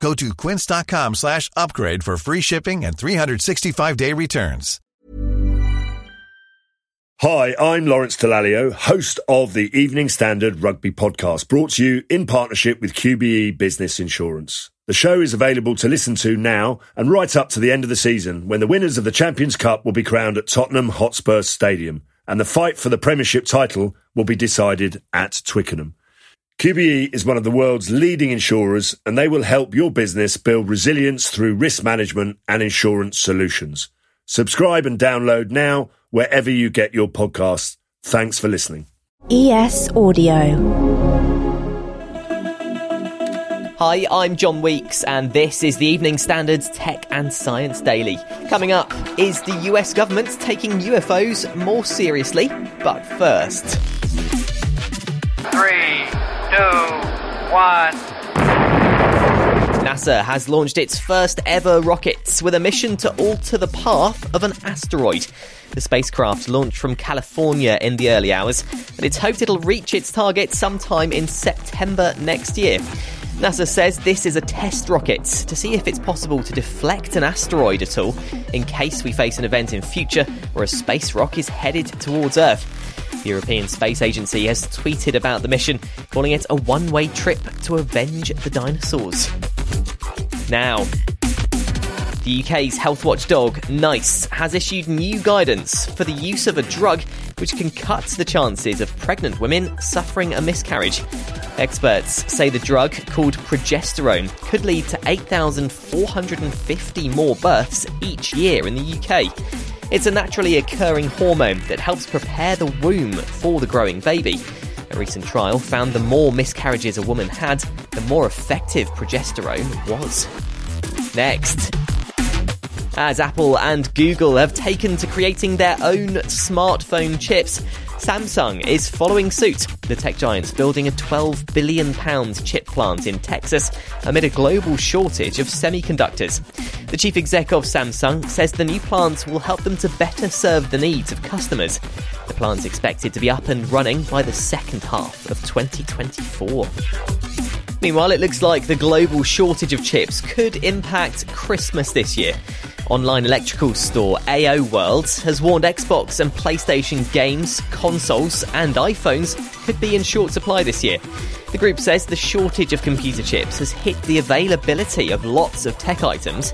Go to quince.com slash upgrade for free shipping and 365-day returns. Hi, I'm Lawrence Dallaglio, host of the Evening Standard Rugby Podcast, brought to you in partnership with QBE Business Insurance. The show is available to listen to now and right up to the end of the season when the winners of the Champions Cup will be crowned at Tottenham Hotspur Stadium and the fight for the Premiership title will be decided at Twickenham. QBE is one of the world's leading insurers and they will help your business build resilience through risk management and insurance solutions. Subscribe and download now wherever you get your podcasts. Thanks for listening. ES Audio. Hi, I'm John Weeks, and this is the Evening Standards Tech and Science Daily. Coming up, is the US government taking UFOs more seriously? But first. Two, one. NASA has launched its first ever rockets with a mission to alter the path of an asteroid. The spacecraft launched from California in the early hours, and it's hoped it'll reach its target sometime in September next year. NASA says this is a test rocket to see if it's possible to deflect an asteroid at all in case we face an event in future where a space rock is headed towards Earth. The European Space Agency has tweeted about the mission, calling it a one way trip to avenge the dinosaurs. Now, the UK's health watchdog, NICE, has issued new guidance for the use of a drug which can cut the chances of pregnant women suffering a miscarriage. Experts say the drug, called progesterone, could lead to 8,450 more births each year in the UK. It's a naturally occurring hormone that helps prepare the womb for the growing baby. A recent trial found the more miscarriages a woman had, the more effective progesterone was. Next. As Apple and Google have taken to creating their own smartphone chips, Samsung is following suit. The tech giant's building a £12 billion chip plant in Texas amid a global shortage of semiconductors. The chief exec of Samsung says the new plant will help them to better serve the needs of customers. The plant's expected to be up and running by the second half of 2024. Meanwhile, it looks like the global shortage of chips could impact Christmas this year. Online electrical store AO World has warned Xbox and PlayStation games, consoles, and iPhones could be in short supply this year. The group says the shortage of computer chips has hit the availability of lots of tech items.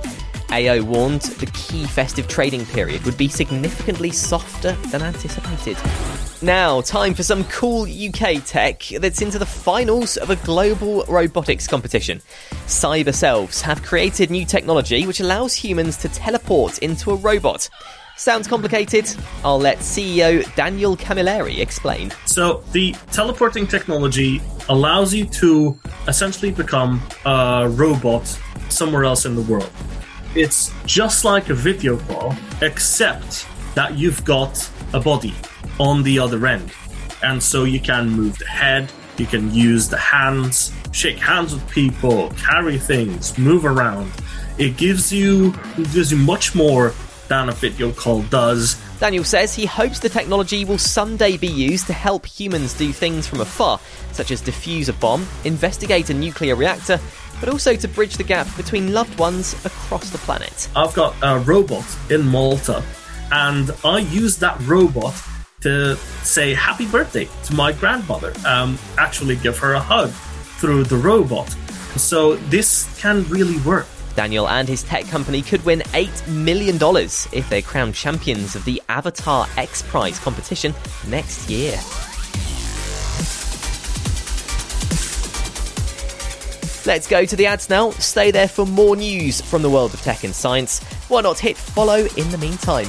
AO warned the key festive trading period would be significantly softer than anticipated. Now, time for some cool UK tech that's into the finals of a global robotics competition. Cyberselves have created new technology which allows humans to teleport into a robot. Sounds complicated? I'll let CEO Daniel Camilleri explain. So, the teleporting technology allows you to essentially become a robot somewhere else in the world. It's just like a video call, except that you've got a body on the other end. And so you can move the head, you can use the hands, shake hands with people, carry things, move around. It gives you it gives you much more than a video call does. Daniel says he hopes the technology will someday be used to help humans do things from afar, such as defuse a bomb, investigate a nuclear reactor, but also to bridge the gap between loved ones across the planet. I've got a robot in Malta, and I use that robot to say happy birthday to my grandmother, um, actually give her a hug through the robot. So this can really work. Daniel and his tech company could win $8 million if they're crowned champions of the Avatar X Prize competition next year. Let's go to the ads now. Stay there for more news from the world of tech and science. Why not hit follow in the meantime?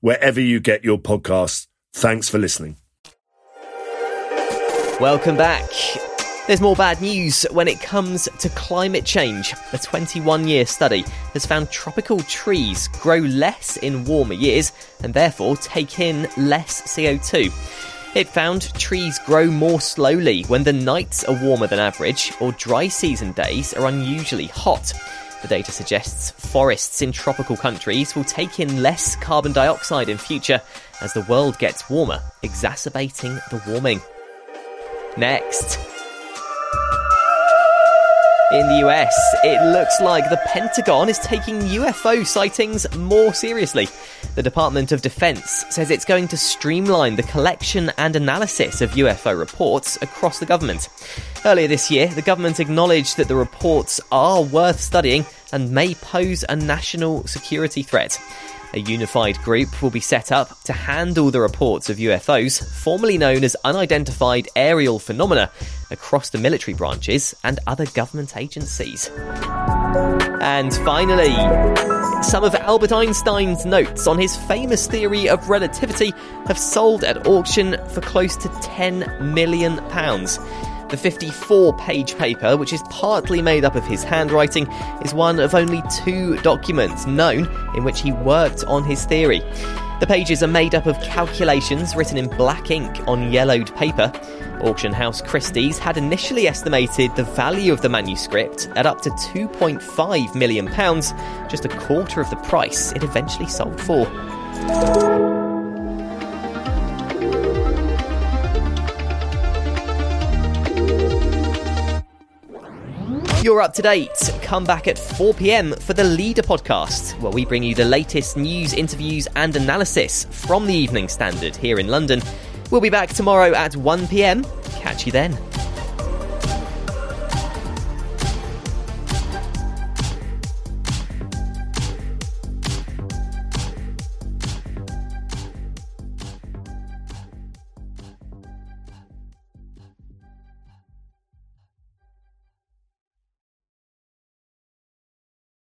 wherever you get your podcasts. Thanks for listening. Welcome back. There's more bad news when it comes to climate change. A 21 year study has found tropical trees grow less in warmer years and therefore take in less CO2. It found trees grow more slowly when the nights are warmer than average or dry season days are unusually hot. The data suggests forests in tropical countries will take in less carbon dioxide in future as the world gets warmer, exacerbating the warming. Next. In the US, it looks like the Pentagon is taking UFO sightings more seriously. The Department of Defense says it's going to streamline the collection and analysis of UFO reports across the government. Earlier this year, the government acknowledged that the reports are worth studying and may pose a national security threat. A unified group will be set up to handle the reports of UFOs, formerly known as unidentified aerial phenomena, across the military branches and other government agencies. And finally, some of Albert Einstein's notes on his famous theory of relativity have sold at auction for close to 10 million pounds. The 54 page paper, which is partly made up of his handwriting, is one of only two documents known in which he worked on his theory. The pages are made up of calculations written in black ink on yellowed paper. Auction house Christie's had initially estimated the value of the manuscript at up to £2.5 million, just a quarter of the price it eventually sold for. You're up to date. Come back at 4 pm for the Leader podcast, where we bring you the latest news, interviews, and analysis from the Evening Standard here in London. We'll be back tomorrow at 1 pm. Catch you then.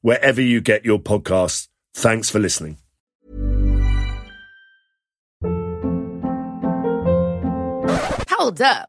wherever you get your podcasts. Thanks for listening. Hold up.